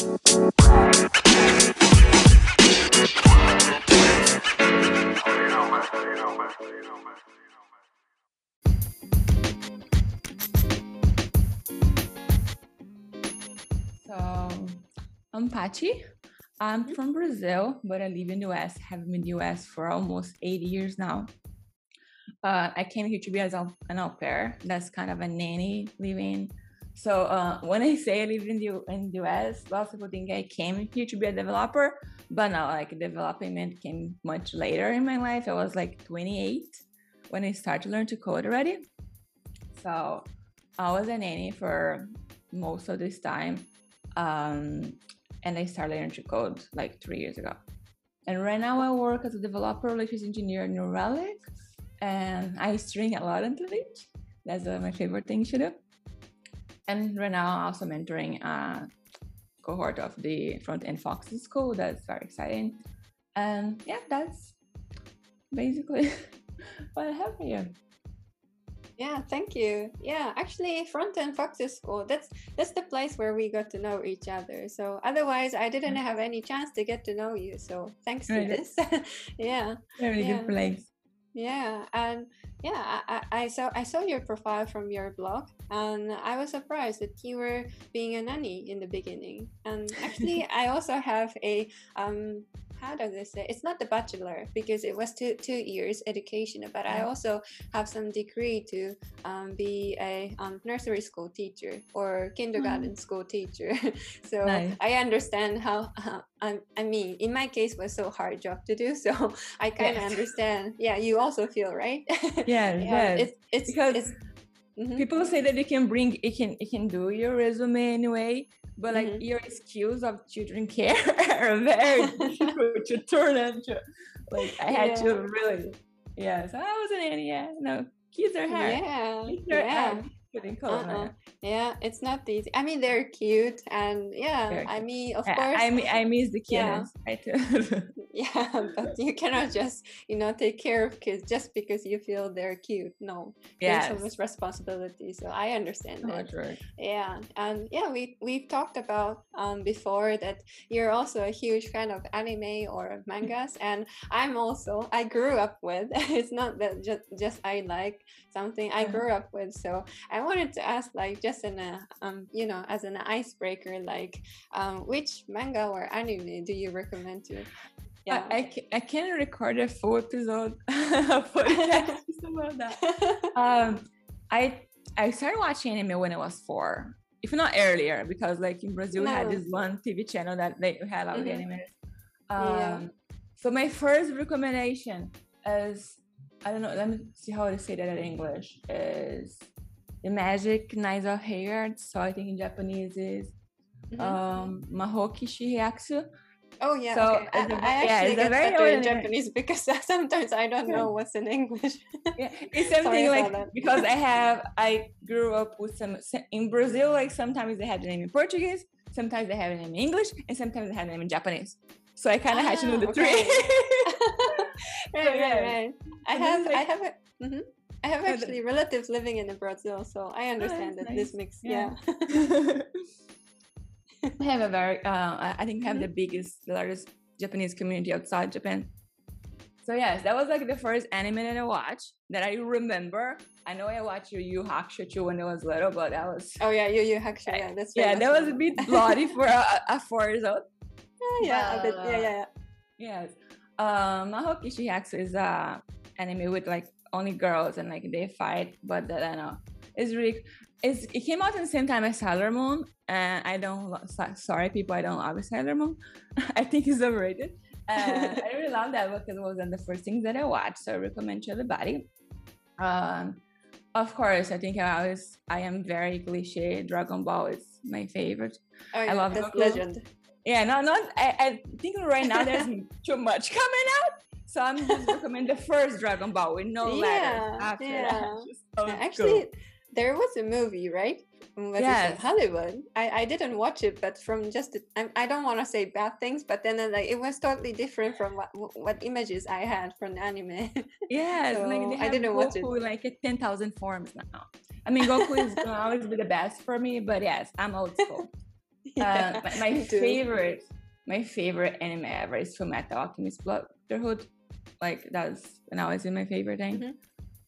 So, I'm Patty. I'm Mhm. from Brazil, but I live in the US. Have been in the US for almost eight years now. Uh, I came here to be as an au pair. That's kind of a nanny living. So uh, when I say I live in the in the US, lots of people think I came here to be a developer, but no, like development came much later in my life. I was like 28 when I started to learn to code already. So I was a nanny for most of this time um, and I started learning to code like three years ago. And right now I work as a developer relations engineer in New Relic, and I string a lot into it. That's uh, my favorite thing to do. And right now I'm also mentoring a cohort of the front end Foxes school. That's very exciting. And yeah, that's basically what I have here. Yeah, thank you. Yeah, actually, Front End Foxes School. That's that's the place where we got to know each other. So otherwise, I didn't mm. have any chance to get to know you. So thanks to Right. this. yeah, Very Yeah. good place. Yeah, and yeah, I, I I saw I saw your profile from your blog, and I was surprised that you were being a nanny in the beginning. And actually, I also have a um. How does this say? It's not the bachelor because it was two two years education, but I also have some degree to um, be a um, nursery school teacher or kindergarten school teacher. so Nice. I understand how. Uh, I, I mean, in my case, was so hard job to do. So I kind of Yes. understand. Yeah, you also feel right. Yeah, yes. It's it's Because it's, Mhm. people say that you can bring it can it can do your resume anyway but like Mhm. your skills of children care are very difficult to turn into like i had to really yeah so i was an yeah no kids are hard yeah, kids are yeah. hard Uh-uh. Yeah, it's not easy. I mean, they're cute, and yeah, I mean, of I, course, I, mi- I miss the Yeah. kids I too. yeah, but you cannot just, you know, take care of kids just because you feel they're cute. No, there's so much responsibility. So I understand so that. much work. Yeah, and yeah, we we've talked about um before that you're also a huge fan of anime or mangas, and I'm also I grew up with. It's not that just just I like something I grew up with. So I wanted to ask, like, just in a um you know as an icebreaker, like, um which manga or anime do you recommend to? Yeah. I, I, ca- I can record a full episode about that um i i started watching anime when i was four if not earlier because like in brazil we had this one tv channel that they had all the Mhm. animes um Yeah. so my first recommendation is i don't know let me see how to say that in english is the magic knives of Heart. so i think in japanese is Mhm. um mahoki shihyaksu Oh yeah, so okay. I, it's a I yeah, actually a get very better in. Japanese because sometimes I don't know what's in English. yeah, it's something like because I have I grew up with some in Brazil. Like sometimes they have the name in Portuguese, sometimes they have the name in English, and sometimes they have the name in Japanese. So I kind of had to know Ah, the three. right, So, right, yeah. right. I So have, is I have, a, mhm. I have actually relatives living in Brazil, so I understand that's that this mix. Yeah. yeah. I have a very, uh, I- I think I have Mm-hmm. the biggest, the largest Japanese community outside Japan. So yes, that was like the first anime that I watched that I remember. I know I watched Yu Yu Hakusho when I was little, but that was Oh yeah, you, you actually, yeah, that's yeah, that was a bit bloody for a, a four years old. yeah, yeah, a bit, yeah, yeah, yeah. Yes. Um, Mahoki is a anime with like only girls and like they fight, but I don't know. It's really it's it came out in the same time as Sailor Moon, and I don't sorry people, I don't love Sailor Moon. I think it's overrated. And I really love that because it was one of the first things that I watched, so I recommend to everybody. Um, of course, I think I always I am very cliche. Dragon Ball is my favorite. Oh yeah, love that's Goku. legend. Yeah, no, not. I, I think right now there's too much coming out, so I'm just recommend the first Dragon Ball with no Yeah, letters after yeah. that. Just old Yeah, school. actually, there was a movie, right? Was it Yes. from Hollywood? I, I didn't watch it, but from just the, I, I don't want to say bad things, but then uh, like it was totally different from what what images I had from the anime. yes, so they I didn't watch it. Goku like ten thousand forms now. I mean, Goku is gonna always be the best for me, but yes, I'm old school. Yeah, uh, my, my favorite, my favorite anime ever is from Fullmetal Alchemist Brotherhood. Like that's now is my favorite thing. Mm-hmm.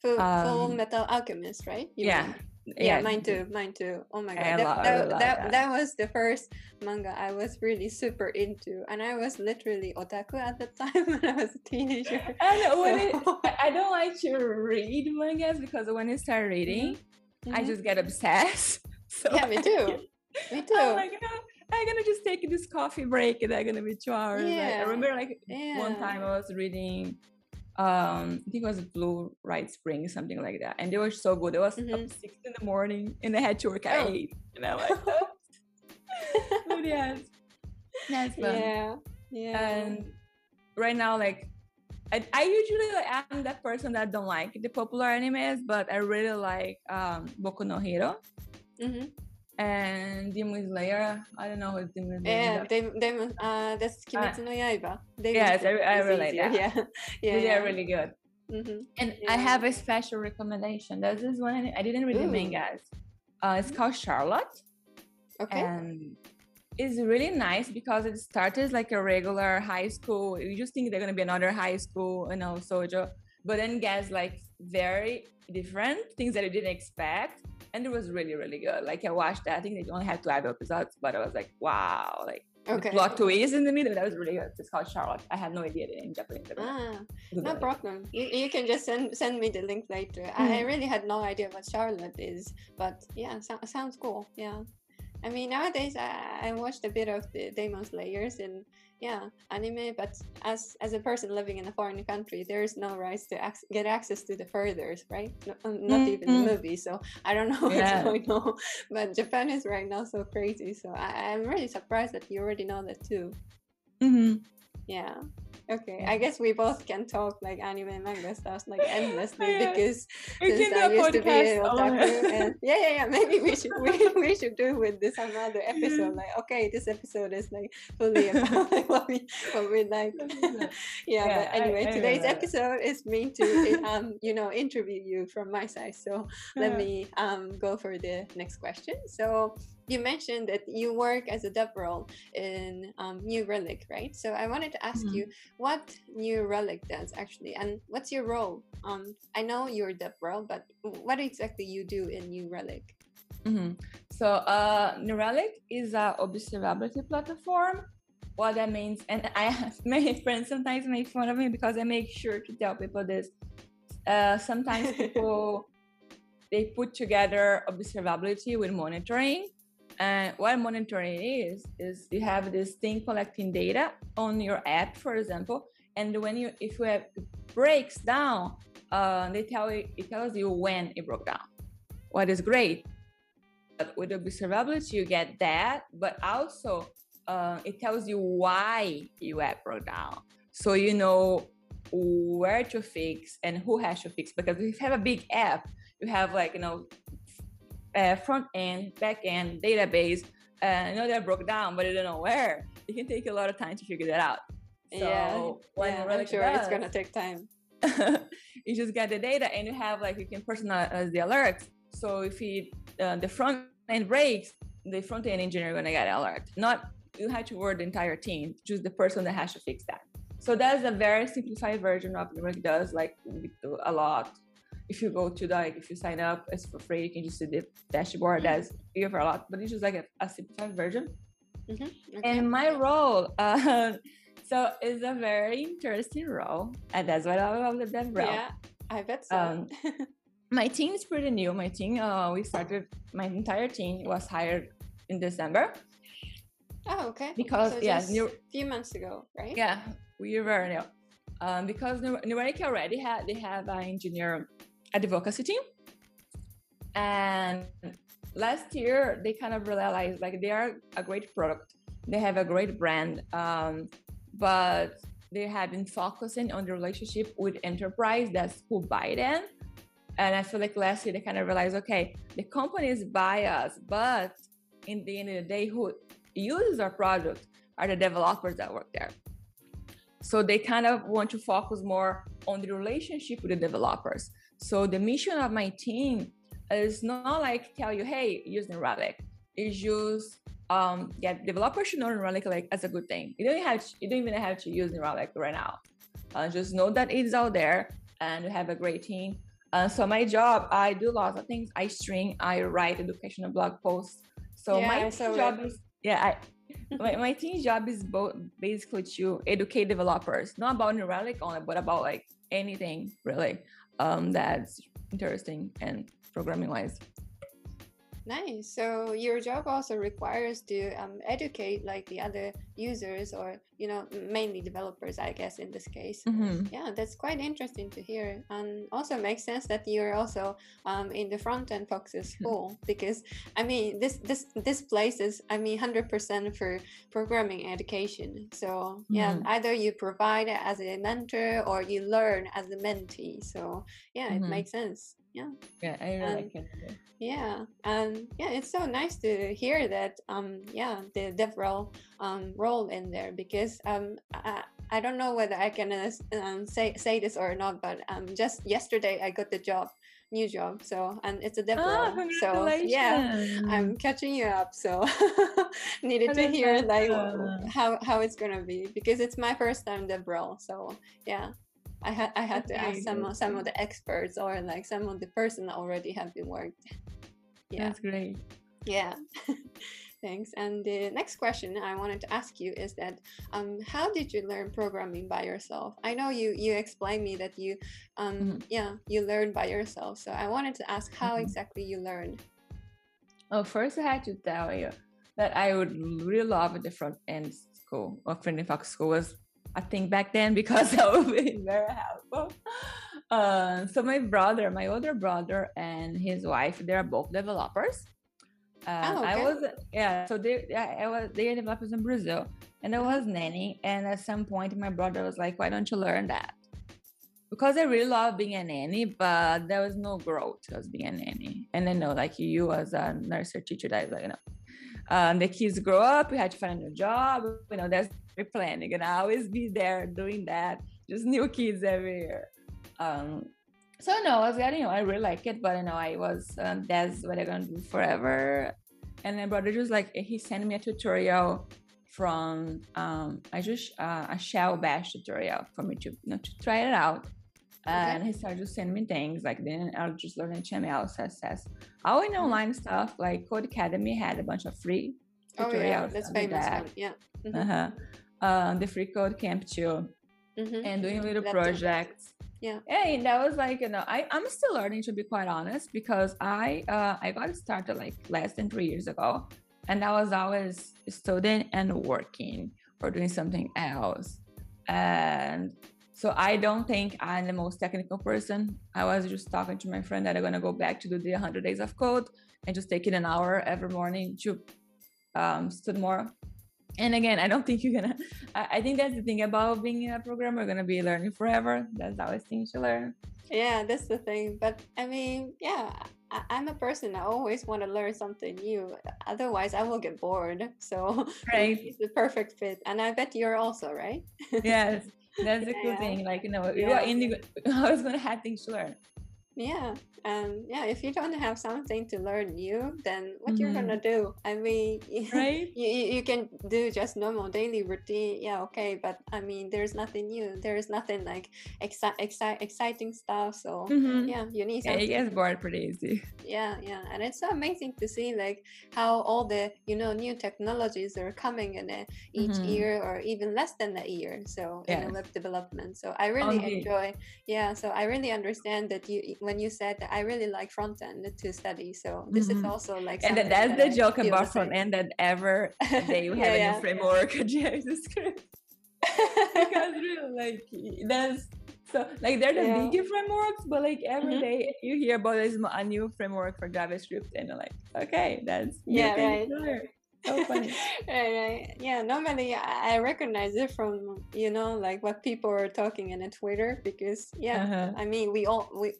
Full, um, Full Metal Alchemist, right? You yeah. Mean? yeah, yeah, mine too. Mine too. Oh my god, that, love, that, that, that, that, was the first manga I was really super into, and I was literally otaku at the time when I was a teenager. And when it, I don't like to read mangas because when I start reading, mm-hmm. I just get obsessed. So yeah, me too. me too. I'm like, I'm gonna just take this coffee break, and I'm gonna be two hours. Yeah. Like, I remember like yeah. one time I was reading um I think it was Blue Right Spring, something like that. And they were so good. It was mm-hmm. up six in the morning and I had to work at oh. eight. And I like but yes. That's fun. Yeah. Yeah. And right now, like I, I usually I'm that person that don't like the popular animes, but I really like um Boku no Hero. Mm-hmm and Demon Slayer. I don't know who Demon Slayer. Yeah, Demon. Dem- uh, that's Kimetsu uh, no Yaiba. Demon yes, I, I really like that. Yeah, yeah, they yeah. are really good. Mm-hmm. And yeah. I have a special recommendation. There's this one I didn't read Ooh. the mangas. Uh, it's called Charlotte. Okay. And it's really nice because it started like a regular high school. You just think they're gonna be another high school, you know, sojo, but then gets like very different things that I didn't expect and it was really really good. Like I watched that. I think they only had two episodes, but I was like, wow, like okay. plot twist in the middle. That was really good. It's called Charlotte. I had no idea in Japanese. Ah, no problem. You, you can just send send me the link later. Mm. I mm-hmm. really had no idea what Charlotte is, but yeah, so, sounds cool. Yeah. I mean, nowadays I, I watched a bit of the Demon Slayers and yeah, anime. But as as a person living in a foreign country, there is no rights to ac- get access to the furthers, right? No, not mm-hmm. even the movie. So I don't know yeah. what's going on. But Japan is right now so crazy. So I, I'm really surprised that you already know that too. Mm-hmm. Yeah. Okay, I guess we both can talk like anime and manga stuff like endlessly yeah. because we since I used to be an otaku and yeah, yeah, yeah. Maybe we should we, we should do with this another episode. Like, okay, this episode is like fully about like, what we what we like. yeah, yeah, but anyway, I, I today's episode is meant to um you know interview you from my side. So let me um go for the next question. So you mentioned that you work as a DevRel in um, New Relic, right? So I wanted to ask mm-hmm. you what New Relic does actually, and what's your role? Um, I know you're DevRel, but what exactly you do in New Relic? Mm-hmm. So uh, New Relic is a observability platform. What that means, and I my friends sometimes make fun of me because I make sure to tell people this. Uh, sometimes people they put together observability with monitoring and what monitoring is, is you have this thing collecting data on your app, for example, and when you if you have breaks down, uh, they tell you it tells you when it broke down. What is great. But with observability, you get that, but also uh, it tells you why your app broke down. So you know where to fix and who has to fix. Because if you have a big app, you have like you know uh, front end, back end, database. Uh, I know they're broke down, but I don't know where. It can take a lot of time to figure that out. So yeah, yeah I'm sure does, it's gonna take time. you just get the data and you have like you can personalize the alerts. So if you, uh, the front end breaks, the front end engineer gonna get an alert. Not you have to work the entire team, just the person that has to fix that. So that's a very simplified version of what it does. Like a lot if you go to like if you sign up it's for free you can just see the dashboard mm-hmm. that's you for a lot but it's just like a, a simplified version. Mm-hmm. okay. and my role uh, so it's a very interesting role and that's what i love the DevRel. Yeah i bet so. Um, my team is pretty new. My team uh, we started my entire team was hired in december. Oh okay. Because so yeah new few months ago right? Yeah we were new. Um, because New Relic already had they have an engineer advocacy team. And last year, they kind of realized like they are a great product, they have a great brand, um, but they have been focusing on the relationship with enterprise that's who buy them. And I feel like last year they kind of realized, okay, the companies buy us, but in the end of the day, who uses our product are the developers that work there. So they kind of want to focus more on the relationship with the developers. So the mission of my team is not like tell you, hey, use New It's just um yeah developers should know New Relic like as a good thing. You don't have to, you don't even have to use New Relic right now. Uh, just know that it's out there and you have a great team. Uh, so my job, I do lots of things. I string, I write educational blog posts. So Yeah, my saw job it. is yeah, I my, my team's job is both basically to educate developers, not about New Relic only, but about like anything really um that's interesting and programming wise. Nice. So your job also requires to um, educate like the other users or you know mainly developers, I guess in this case. Mm-hmm. Yeah, that's quite interesting to hear, and also makes sense that you're also um, in the front end Foxes school because I mean this this this place is I mean hundred percent for programming education. So yeah, Mhm. either you provide as a mentor or you learn as a mentee. So yeah, it Mhm. makes sense. Yeah. Yeah, I really Um, it. Yeah, and yeah, it's so nice to hear that. Um, yeah, the DevRel um role in there because um I, I don't know whether I can uh, um, say say this or not, but um just yesterday I got the job, new job. So and it's a Ah, DevRel. so yeah. I'm catching you up. So needed Oh, to hear like how how it's gonna be because it's my first time DevRel. So yeah. I had I had to ask some of- some of the experts or like some of the person that already have been worked. Yeah. That's great. Yeah. Thanks. And the next question I wanted to ask you is that um, how did you learn programming by yourself? I know you you explained me that you um, Mhm. yeah you learned by yourself. So I wanted to ask how Mhm. exactly you learned. Oh, first I had to tell you that I would really love the front end school or Friendly Fox school was I think back then because that would be very helpful. Uh, so my brother, my older brother and his wife, they're both developers. Uh, Oh, I was yeah, so they yeah, I was they are developers in Brazil and I was nanny and at some point my brother was like, why don't you learn that? Because I really love being a nanny, but there was no growth as being a nanny. And I know like you as a nursery teacher that like, you know, um, the kids grow up, we had to find a new job, you know, that's your planning. And I always be there doing that, just new kids every year. Um, so no, I was getting, you know, I really like it, but you know, I was, um, that's what I'm gonna do forever. And my brother just like, he sent me a tutorial from, um, I just, uh, a shell bash tutorial for me to, you know, to try it out. And he started just sending me things like then I'll just learn HTML, CSS, all in online stuff. Like Codecademy had a bunch of free Oh tutorials. yeah, that's famous that. one. Yeah. Mhm, Uh-huh. Uh, the free code camp too, mhm. and doing little too. projects. Yeah. And that was like you know, I I'm still learning to be quite honest because I uh I got started like less than three years ago, and I was always studying and working or doing something else, and so I don't think I'm the most technical person. I was just talking to my friend that I'm gonna go back to do the 100 days of code and just take it an hour every morning to um, study more. And again, I don't think you're gonna. I, I think that's the thing about being a programmer. You're gonna be learning forever. That's always things to learn. Yeah, that's the thing. But I mean, yeah, I, I'm a person. I always want to learn something new. Otherwise, I will get bored. So Right. it's the perfect fit. And I bet you're also right. yes, that's the cool yeah. thing. Like you know, you Yeah. are in the. always gonna have things to learn. Yeah, and yeah, if you don't have something to learn new, then what you're Mhm. gonna do? I mean, Right. you, you can do just normal daily routine. Yeah, okay, but I mean, there's nothing new. There's nothing like exci- exci- exciting stuff. So Mhm. yeah, you need Yeah, something. it gets bored pretty easy. yeah yeah and it's so amazing to see like how all the you know new technologies are coming in a, each Mhm. year or even less than a year so in Yes. the web development so i really Indeed. enjoy yeah so i really understand that you when you said that i really like front end to study so this is Mhm. also like And that, that's that the I joke about front same. end that ever they have Yeah, a yeah. new framework JavaScript. because really like that's so like they're the Yeah. big frameworks but like every Mhm. day you hear about this a new framework for javascript and you're like okay that's Yeah, right. So funny right. Yeah, normally I I recognize it from you know like what people are talking in a Twitter because yeah, Uh-huh. I mean we all we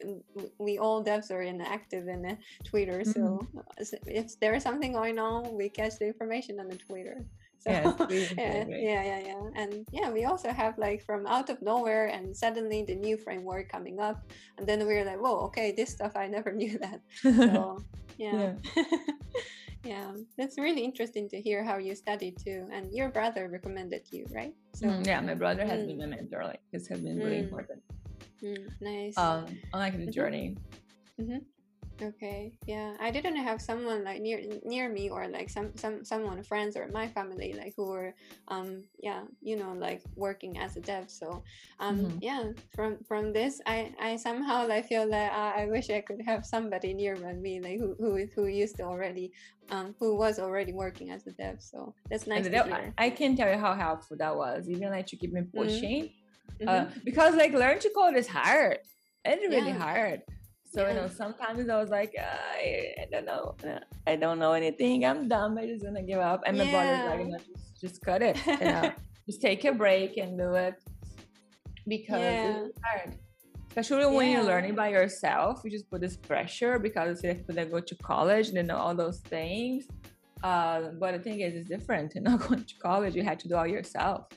we all devs are in active in the Twitter, so Mm-hmm. if there is something going on, we catch the information on the Twitter. So we yeah, right. yeah, yeah, yeah, and yeah, we also have like from out of nowhere and suddenly the new framework coming up, and then we're like, whoa, okay, this stuff I never knew that. So yeah. yeah that's really interesting to hear how you studied too and your brother recommended you right so mm, yeah my brother has mm. been my mentor like this has been really mm. important mm, nice um on like the mm-hmm. journey mm-hmm. Okay. Yeah, I didn't have someone like near near me or like some some someone friends or my family like who were um yeah you know like working as a dev. So um mm-hmm. yeah from from this I I somehow like feel that uh, I wish I could have somebody near me like who who who used to already um who was already working as a dev. So that's nice. That, I, can tell you how helpful that was. Even like to keep me mm-hmm. pushing. Mm-hmm. Uh, because like learn to code is hard. It's really yeah. hard so yeah. you know, sometimes I was like, I, I, don't know, I don't know anything. I'm dumb. I just gonna give up. And my yeah. body's like, you know, just just cut it. You know, just take a break and do it because yeah. it's hard. Especially when you're learning by yourself, you just put this pressure because you have to go to college and know all those things. Uh, but the thing is, it's different. You're not going to college; you had to do all yourself.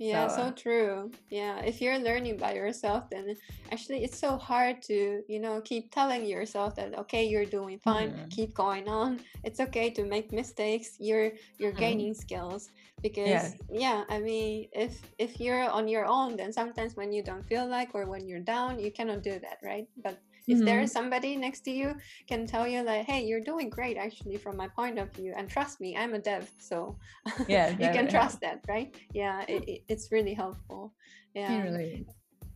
Yeah, so, so uh, true. Yeah, if you're learning by yourself, then actually it's so hard to, you know, keep telling yourself that okay, you're doing fine, mm-hmm. keep going on. It's okay to make mistakes. You're you're mm-hmm. gaining skills because yeah. yeah, I mean, if if you're on your own, then sometimes when you don't feel like or when you're down, you cannot do that, right? But if mm-hmm. there is somebody next to you can tell you like hey you're doing great actually from my point of view and trust me i'm a dev so yeah you can trust that right yeah it, it, it's really helpful yeah really.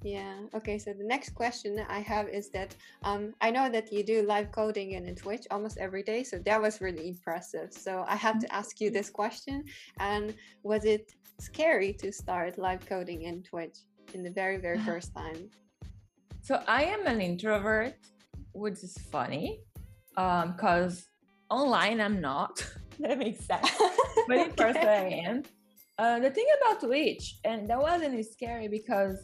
Yeah. Okay. So the next question I have is that um, I know that you do live coding in Twitch almost every day. So that was really impressive. So I have to ask you this question. And was it scary to start live coding in Twitch in the very, very first time? So I am an introvert, which is funny, um, because online I'm not. that makes sense. but in person I am. Uh, the thing about Twitch, and that wasn't scary because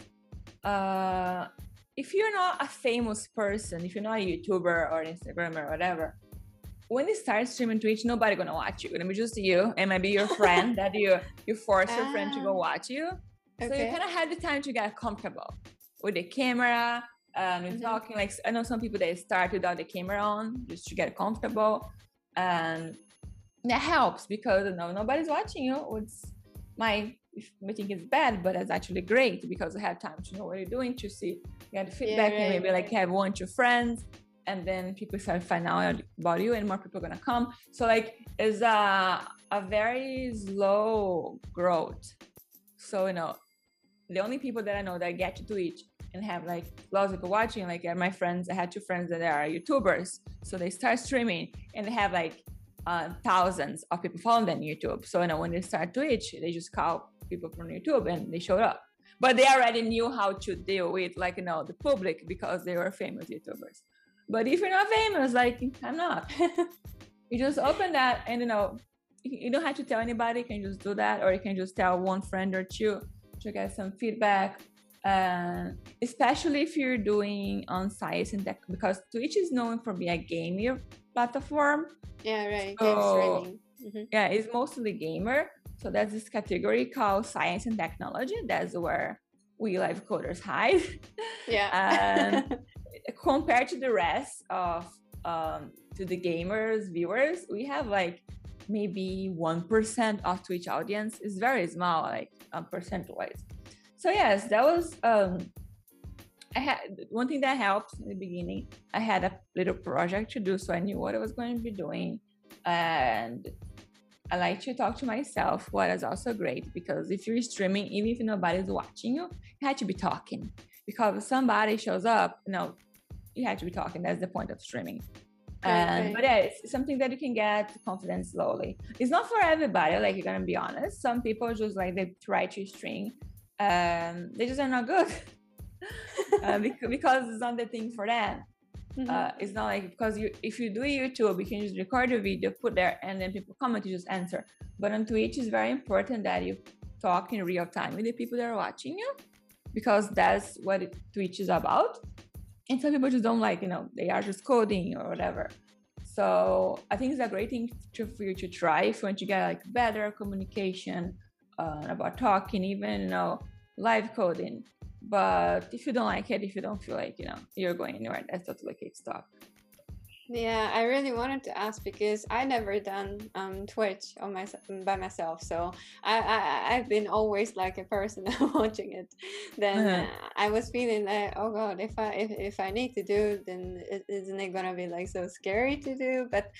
uh, if you're not a famous person, if you're not a YouTuber or Instagram or whatever, when you start streaming Twitch, nobody gonna watch you. It's gonna be just you and maybe your friend that you you force your friend to go ah. watch you. Okay. So you kind of had the time to get comfortable with the camera and we're mm-hmm. talking like i know some people they start without the camera on just to get comfortable and that helps because you know nobody's watching you it's my I think it's bad, but it's actually great because I have time to know what you're doing, to see, get feedback, yeah, right, and maybe like have one, two friends, and then people start finding out about you, and more people are gonna come. So like, it's a a very slow growth. So you know, the only people that I know that get to Twitch and have like lots of people watching. Like my friends, I had two friends that are YouTubers, so they start streaming and they have like uh, thousands of people following them on YouTube. So you know when they start Twitch, they just call people from YouTube and they showed up. But they already knew how to deal with like you know the public because they were famous YouTubers. But if you're not famous, like I'm not, you just open that and you know you don't have to tell anybody. You can just do that, or you can just tell one friend or two to get some feedback uh, especially if you're doing on science and tech because twitch is known for being a gaming platform. Yeah right. So, mm-hmm. yeah it's mostly gamer. So there's this category called science and technology. That's where we live coders hide. Yeah. And compared to the rest of um, to the gamers viewers we have like maybe 1% of twitch audience is very small like um, percent wise so yes that was um i had one thing that helped in the beginning i had a little project to do so i knew what i was going to be doing and i like to talk to myself what is also great because if you're streaming even if nobody's watching you you have to be talking. Because if somebody shows up you know you have to be talking that's the point of streaming and okay. but yeah, it's something that you can get confidence slowly. It's not for everybody, like you're gonna be honest. Some people just like they try to string um, they just are not good uh, because it's not the thing for them. Mm-hmm. Uh, it's not like because you if you do YouTube, you can just record a video, put there, and then people comment, you just answer. But on Twitch, it's very important that you talk in real time with the people that are watching you, because that's what it, Twitch is about. And some people just don't like, you know, they are just coding or whatever. So I think it's a great thing to, for you to try if you want to get like better communication uh, about talking, even you know live coding. But if you don't like it, if you don't feel like you know you're going anywhere, that's totally okay to stop. Yeah, I really wanted to ask because I never done um, Twitch on my by myself, so I, I I've been always like a person watching it. Then Uh-huh. uh, I was feeling like, oh god, if I if, if I need to do, then is isn't it gonna be like so scary to do? But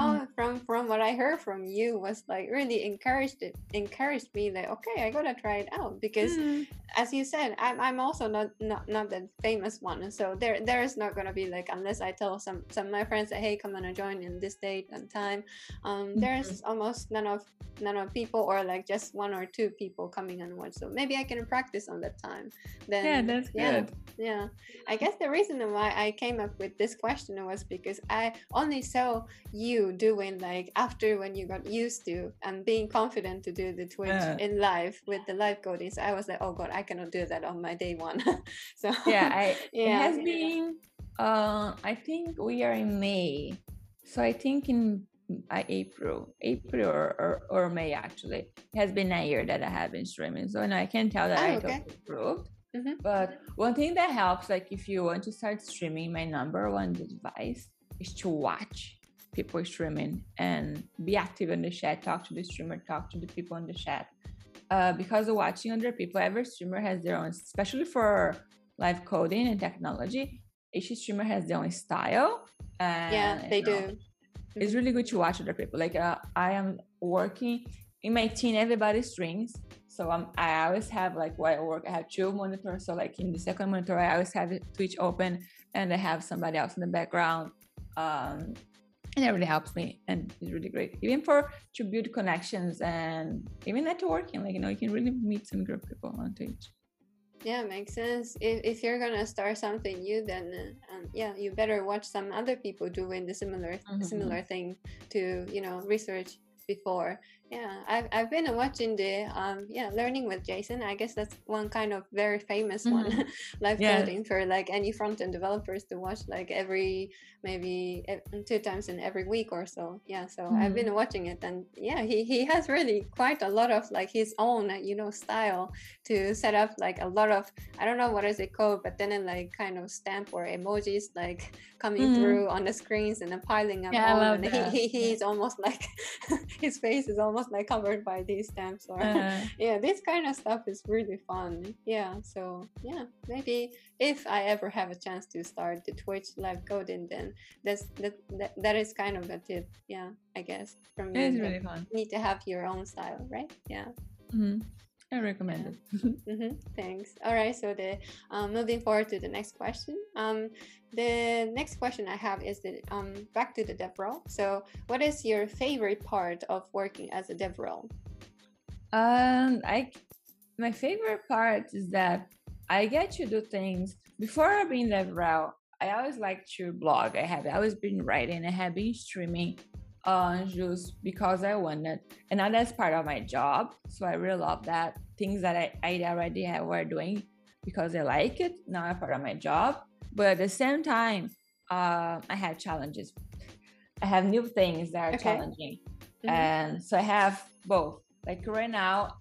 Mm. now from from what I heard from you was like really encouraged it encouraged me like okay, I gotta try it out because Mm. as you said, I'm, I'm also not, not not the famous one, so there there is not gonna be like unless I tell some some of my friends that hey come on and join in this date and time. Um, there's almost none of none of people or like just one or two people coming and watch. So maybe I can practice on that time. Then Yeah, that's yeah, good. yeah. I guess the reason why I came up with this question was because I only saw you doing like after when you got used to and being confident to do the Twitch Yeah. in live with the live coding. So I was like, oh god, I cannot do that on my day one. so Yeah, I, it Yeah. has been. Uh, I think we are in May, so I think in uh, April, April or, or, or May actually. It has been a year that I have been streaming, so now I can tell that Oh, I okay. improved. Mhm. But one thing that helps, like if you want to start streaming, my number one advice is to watch people streaming and be active in the chat, talk to the streamer, talk to the people in the chat. Uh, because watching other people, every streamer has their own, especially for live coding and technology. Each streamer has their own style. And, yeah, they you know, do. it's really good to watch other people. Like uh, I am working in my team, everybody streams. So um, I always have like while I work, I have two monitors. So like in the second monitor, I always have Twitch open, and I have somebody else in the background. Um, and it really helps me, and it's really great, even for to build connections and even networking. Like you know, you can really meet some good people on Twitch. Yeah, makes sense. If, if you're gonna start something new, then uh, um, yeah, you better watch some other people doing the similar Mhm. similar thing to you know research before. Yeah, I've I've been watching the um yeah learning with Jason. I guess that's one kind of very famous one live Yeah. coding for like any front end developers to watch like every maybe two times in every week or so. Yeah, so I've been watching it and yeah, he he has really quite a lot of like his own you know style to set up like a lot of I don't know what is it called, but then like kind of stamp or emojis like coming Mhm. through on the screens and then piling up. Yeah, I love and that. He, he he's almost like his face is almost like covered by these stamps or Uh, yeah this kind of stuff is really fun. Yeah so yeah maybe if i ever have a chance to start the twitch live coding then that's that that, that is kind of a tip yeah i guess from it's really fun. you need to have your own style right? Yeah. Mhm. I recommend it. hmm Thanks. All right. So the um, moving forward to the next question. Um, the next question I have is the um back to the DevRel. So, what is your favorite part of working as a DevRel? Um, I my favorite part is that I get to do things before being the route. I always like to blog. I have always been writing. I have been streaming, uh, just because I wanted, and now that's part of my job. So I really love that things that I, I already have were doing because I like it. Now I'm part of my job, but at the same time, uh, I have challenges. I have new things that are Okay. challenging, Mhm. and so I have both like right now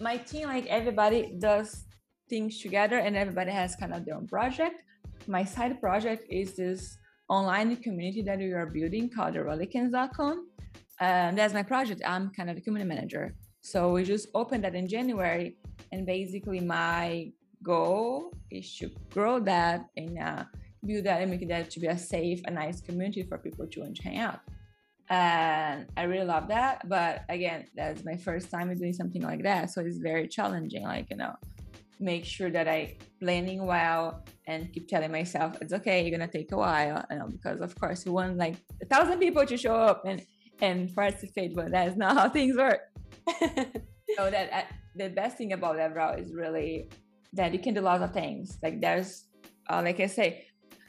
my team like everybody does things together and everybody has kind of their own project my side project is this online community that we are building called relicans.com and that's my project i'm kind of the community manager so we just opened that in january and basically my goal is to grow that and uh, build that and make that to be a safe and nice community for people to hang out and I really love that. But again, that's my first time doing something like that, so it's very challenging. Like you know, make sure that I planning well and keep telling myself it's okay. You're gonna take a while, you know, because of course you want like a thousand people to show up and and participate, but that's not how things work. So that uh, the best thing about that route is really that you can do lots of things. Like there's, uh, like I say,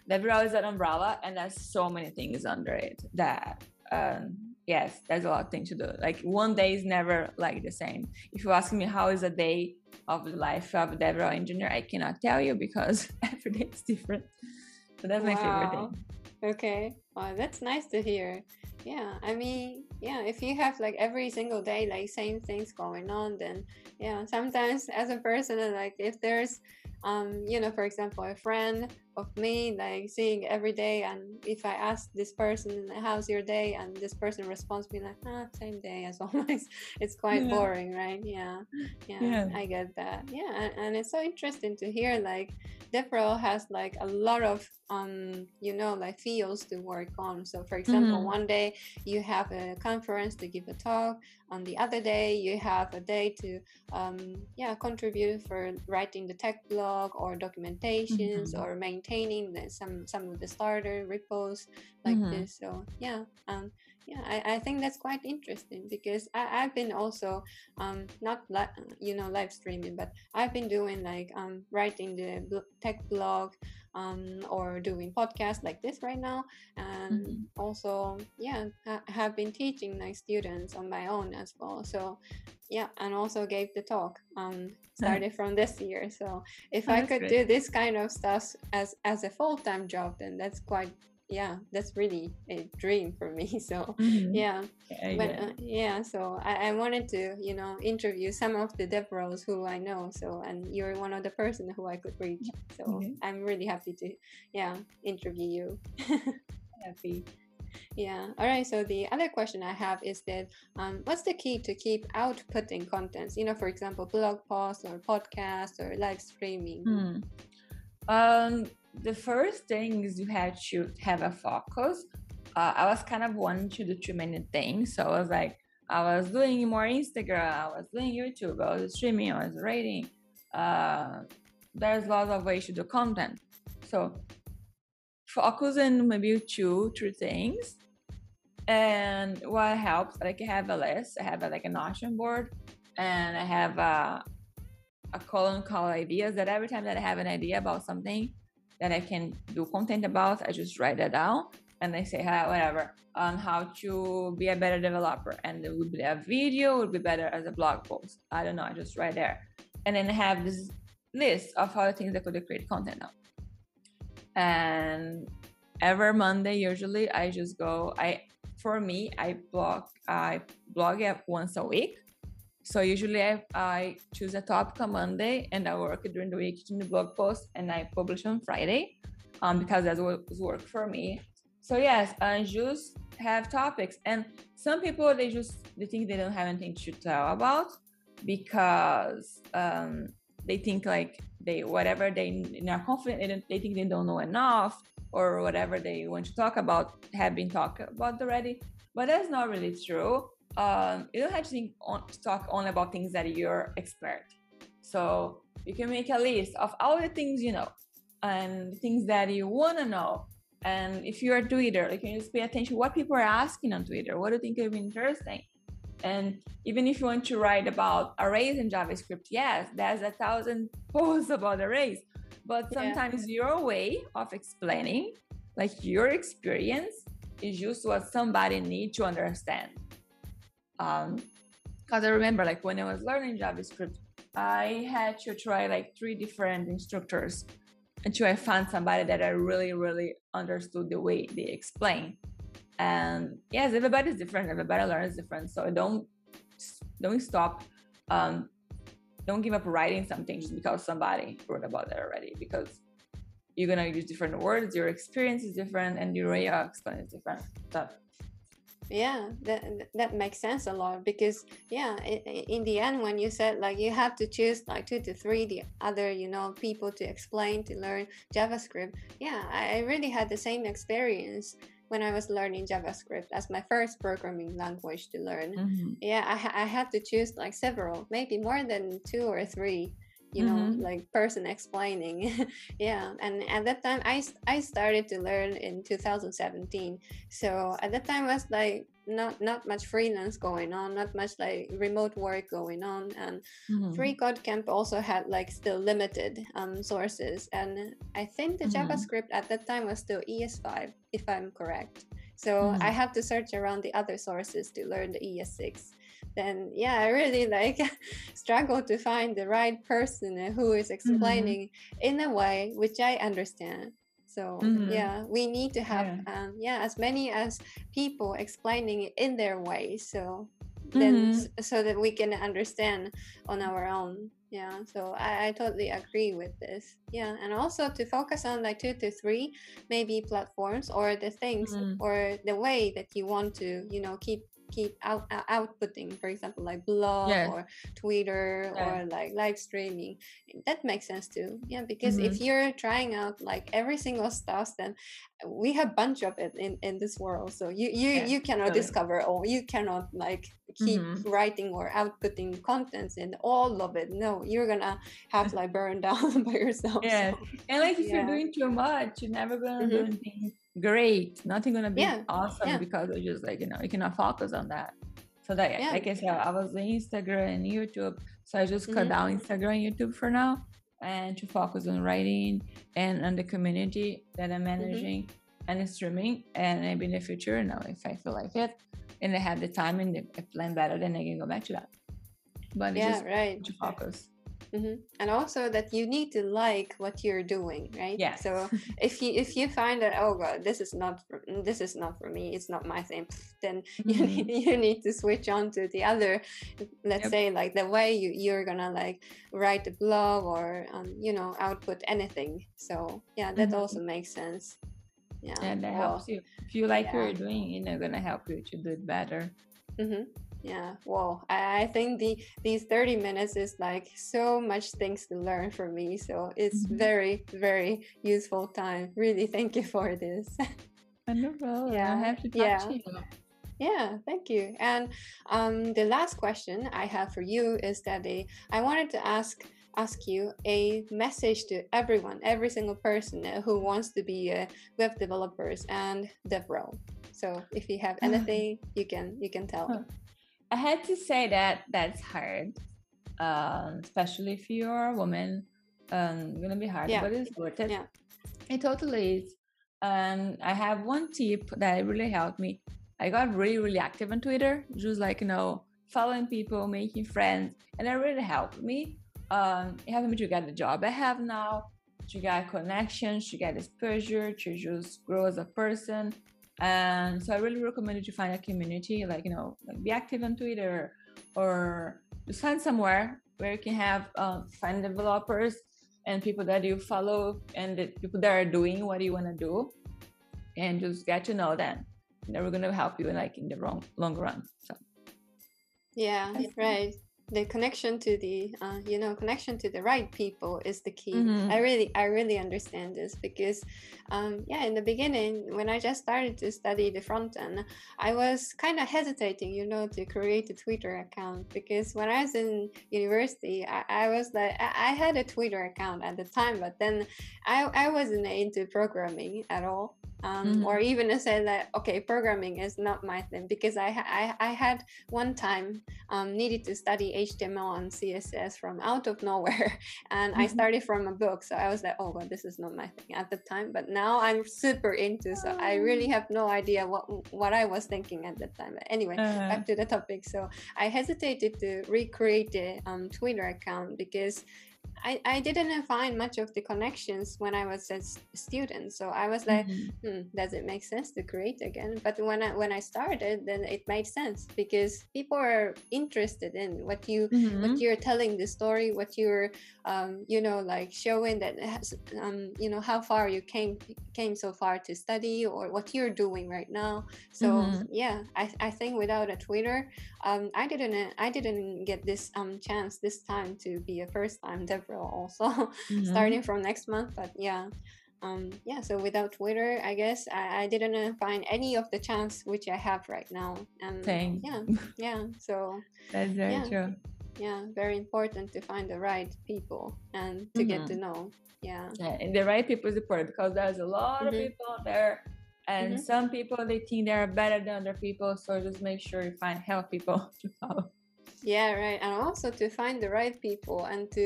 route is an umbrella, and there's so many things under it that um, yes, there's a lot of things to do. Like one day is never like the same. If you ask me how is a day of the life of a DevRel engineer, I cannot tell you because every day is different. So that's my favorite thing. Okay. Wow, that's nice to hear. Yeah, I mean, yeah, if you have like every single day like same things going on, then yeah, sometimes as a person, like if there's um, you know, for example, a friend of me like seeing every day and if i ask this person how's your day and this person responds me like ah same day as always it's quite yeah. boring right yeah. yeah. yeah i get that yeah and, and, it's so interesting to hear like DevRel has like a lot of um you know like fields to work on so for example mm-hmm. one day you have a conference to give a talk on the other day you have a day to um yeah contribute for writing the tech blog or documentations mm-hmm. or main maintaining the, some some of the starter repos like mm-hmm. this so yeah um yeah I, I think that's quite interesting because I, i've been also um not li- you know live streaming but i've been doing like um writing the tech blog um, or doing podcasts like this right now and mm-hmm. also yeah ha- have been teaching like students on my own as well so yeah and also gave the talk um started from this year. So if oh, i could great. do this kind of stuff as as a full-time job then that's quite yeah that's really a dream for me. So mm-hmm. yeah. But uh, yeah so I, I, wanted to you know interview some of the DevRels who i know so and you're one of the person who i could reach. So mm-hmm. i'm really happy to yeah interview you. Happy yeah all right so the other question i have is that um, what's the key to keep outputting contents you know for example blog posts or podcasts or live streaming mm. um the first thing is you had to have a focus. Uh, I was kind of wanting to do too many things. So I was like, I was doing more Instagram, I was doing YouTube, I was streaming, I was writing. Uh, there's lots of ways to do content. So focus on maybe two, three things. And what helps, like I have a list, I have a, like a Notion board, and I have a, a column called ideas that every time that I have an idea about something, that I can do content about. I just write that down and I say, hey, whatever, on how to be a better developer. And it would be a video, would be better as a blog post. I don't know, I just write there. And then I have this list of all the things I could create content on. And every Monday, usually, I just go, I, for me, I blog, I blog it once a week so usually I, I choose a topic on Monday and I work during the week in the blog post and I publish on Friday um, because that was work for me. So yes, I just have topics and some people they just they think they don't have anything to tell about because um, they think like they whatever they are confident they, think they don't know enough or whatever they want to talk about have been talked about already but that's not really true um, you don't have to think on, talk only about things that you're expert. So you can make a list of all the things you know and things that you want to know. And if you're a Twitter, you can just pay attention what people are asking on Twitter. What do you think is interesting? And even if you want to write about arrays in JavaScript, yes, there's a thousand posts about arrays. But sometimes yeah. your way of explaining, like your experience, is just what somebody needs to understand because um, I remember like when I was learning JavaScript, I had to try like three different instructors until I found somebody that I really, really understood the way they explain. And yes, everybody's different. Everybody learns different. So don't don't stop. Um, don't give up writing something just because somebody wrote about it already. Because you're gonna use different words. Your experience is different, and your explaining is different. So yeah that that makes sense a lot because yeah in the end when you said like you have to choose like two to three the other you know people to explain to learn javascript yeah i really had the same experience when i was learning javascript as my first programming language to learn mm-hmm. yeah I, I had to choose like several maybe more than two or three you know mm-hmm. like person explaining yeah and at that time i i started to learn in 2017 so at that time I was like not not much freelance going on not much like remote work going on and mm-hmm. free code camp also had like still limited um, sources and i think the mm-hmm. javascript at that time was still es5 if i'm correct so i mm-hmm. had to search around the other sources to learn the es6 then yeah i really like struggle to find the right person who is mm-hmm. explaining in a way which i understand so mm-hmm. yeah we need to have yeah. Um, yeah as many as people explaining it in their way so then Mhm. s- so that we can understand on our own yeah so I, I totally agree with this yeah and also to focus on like two to three maybe platforms or the things Mhm. or the way that you want to you know keep keep out uh, outputting for example like blog Yes. or twitter Yeah. or like live streaming that makes sense too yeah because if Mm-hmm. you're trying out like every single stuff then we have bunch of it in in this world so you you Yeah, you cannot discover all you cannot like keep Mhm. writing or outputting contents in all of it no you're gonna have like burn down by yourself Yeah. so, And like if Yeah. you're doing too much, you're never gonna do Mhm. anything great. Nothing gonna be Yeah, awesome yeah. because it's just like you know you cannot focus on that. So that Yeah. like I said, I was doing Instagram and YouTube, so I just cut Mhm. down Instagram and YouTube for now, and to focus on writing and on the community that I'm Mm-hmm. managing and streaming. And maybe in the future, you know, if I feel like it and I have the time and I plan better, then I can go back to that. But yeah just right to focus. Hmm and also that you need to like what you're doing right Yeah. so if you if you find that oh god this is not for, this is not for me it's not my thing then you Mhm. need, you need to switch on to the other let's Yep. say like the way you you're gonna like write a blog or um, you know output anything so yeah that Mhm. also makes sense yeah and that well, helps you. If you like what you're doing, you know, gonna help you to do it better. hmm Yeah. Well, I, think the these 30 minutes is like so much things to learn for me. So it's Mhm. very, very useful time. Really thank you for this. Wonderful. Yeah, I have to talk yeah. to you. yeah, thank you. And um, the last question I have for you is that a, I wanted to ask ask you a message to everyone, every single person uh, who wants to be uh, web developers and DevRel. So if you have anything, you can you can tell. I had to say that that's hard, um, especially if you're a woman. Um, gonna be hard, Yeah. but it's worth it. Yeah. It totally is. And I have one tip that really helped me. I got really, really active on Twitter, just like you know, following people, making friends, and that really helped me. Um, it helped me to get the job I have now, to get connections, to get exposure, to just grow as a person. And so I really recommend you to find a community, like you know, like be active on Twitter, or just find somewhere where you can have um, find developers and people that you follow and the people that are doing what you want to do, and just get to know them. They're gonna help you in like in the long long run. So Yeah, right. The connection to the, uh, you know, connection to the right people is the key. Mhm. I really, I really understand this because, um, yeah, in the beginning when I just started to study the front end, I was kind of hesitating, you know, to create a Twitter account because when I was in university, I, I was like, I, I had a Twitter account at the time, but then I, I wasn't into programming at all. Um, Mhm. or even to say that okay programming is not my thing because I, I I had one time um, needed to study HTML and CSS from out of nowhere, and I Mhm. started from a book. So I was like, oh god, this is not my thing at the time. But now I'm super into. So I really have no idea what what I was thinking at the time. But anyway, Uh, back to the topic. So I hesitated to recreate the um, Twitter account because. I, I didn't find much of the connections when I was a student, so I was like, mhm. hmm, does it make sense to create again but when i when i started then it made sense because people are interested in what you Mhm. what you're telling the story what you're um, you know like showing that has, um, you know how far you came came so far to study or what you're doing right now so Mhm. yeah I, I think without a twitter um, i didn't i didn't get this um, chance this time to be a first time DevRel also Mhm. starting from next month but yeah um yeah so without twitter i guess i, I didn't find any of the chance which i have right now and Same. yeah yeah so That's very Yeah. true. yeah very important to find the right people and to get Mhm. to know yeah Yeah, and the right people is important because there's a lot of Mhm. people out there, and Mhm. some people they think they're better than other people. So just make sure you find help people to follow. yeah right and also to find the right people and to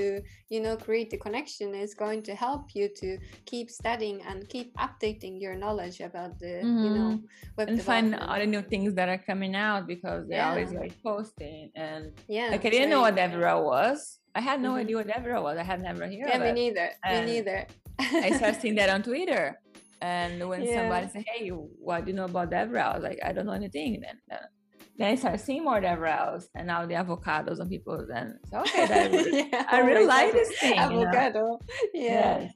you know create the connection is going to help you to keep studying and keep updating your knowledge about the you know web and find all the new things that are coming out because they're always like posting and yeah like I didn't know what right. DevRel was. I had no Mhm. idea what DevRel was. I had never heard yeah of me it. neither me neither I started seeing that on Twitter. And when Yeah. somebody said, "Hey, what do you know about DevRel?" I was like, "I don't know anything." Then uh, then I started seeing more DevRels and now the avocados on people. Then so, okay, that, yeah, I really like this thing. Avocado. You know? Yeah. Yes.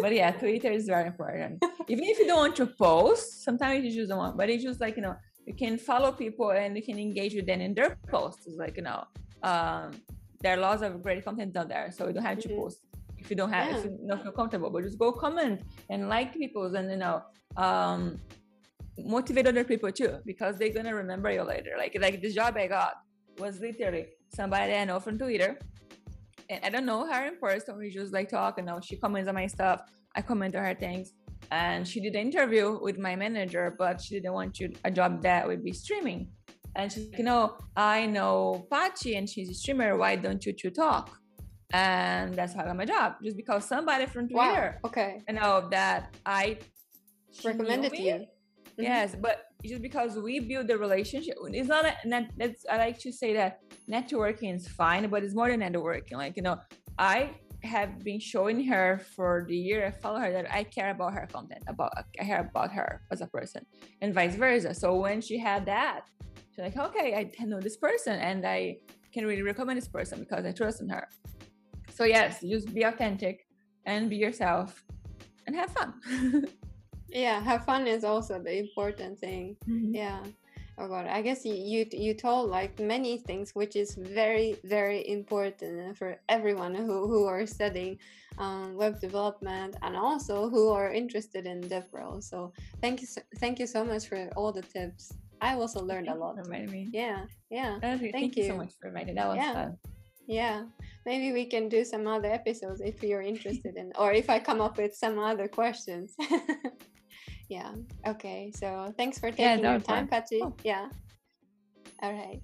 but yeah, Twitter is very important. Even if you don't want to post, sometimes you just don't want, but it's just like, you know, you can follow people and you can engage with them in their posts. It's like, you know, um, there are lots of great content out there. So you don't have mm-hmm. to post if you don't have, yeah. if you don't feel comfortable, but just go comment and like people's and, you know, um, motivate other people too because they're gonna remember you later. Like like the job I got was literally somebody I know from Twitter, and I don't know her in person. We just like talk, and now she comments on my stuff. I comment on her things, and she did an interview with my manager, but she didn't want you a job that would be streaming. And she's like, you know, I know Pachi and she's a streamer. Why don't you two talk? And that's how I got my job, just because somebody from Twitter, wow. okay, you know that I recommended you Mm-hmm. Yes, but just because we build the relationship, it's not a, net, that's, I like to say that networking is fine, but it's more than networking. Like, you know, I have been showing her for the year I follow her that I care about her content, about I care about her as a person, and vice versa. So when she had that, she's like, okay, I know this person, and I can really recommend this person because I trust in her. So yes, just be authentic and be yourself, and have fun. yeah have fun is also the important thing mm-hmm. yeah oh god i guess you, you you told like many things which is very very important for everyone who who are studying um, web development and also who are interested in DevRel. So thank you, so, thank you so much for all the tips. I also learned thank a lot. me. Yeah, yeah. thank, thank you. so much for inviting. That was yeah. fun. Yeah, maybe we can do some other episodes if you're interested in, or if I come up with some other questions. yeah okay so thanks for taking yeah, your time Pachi. Oh. yeah all right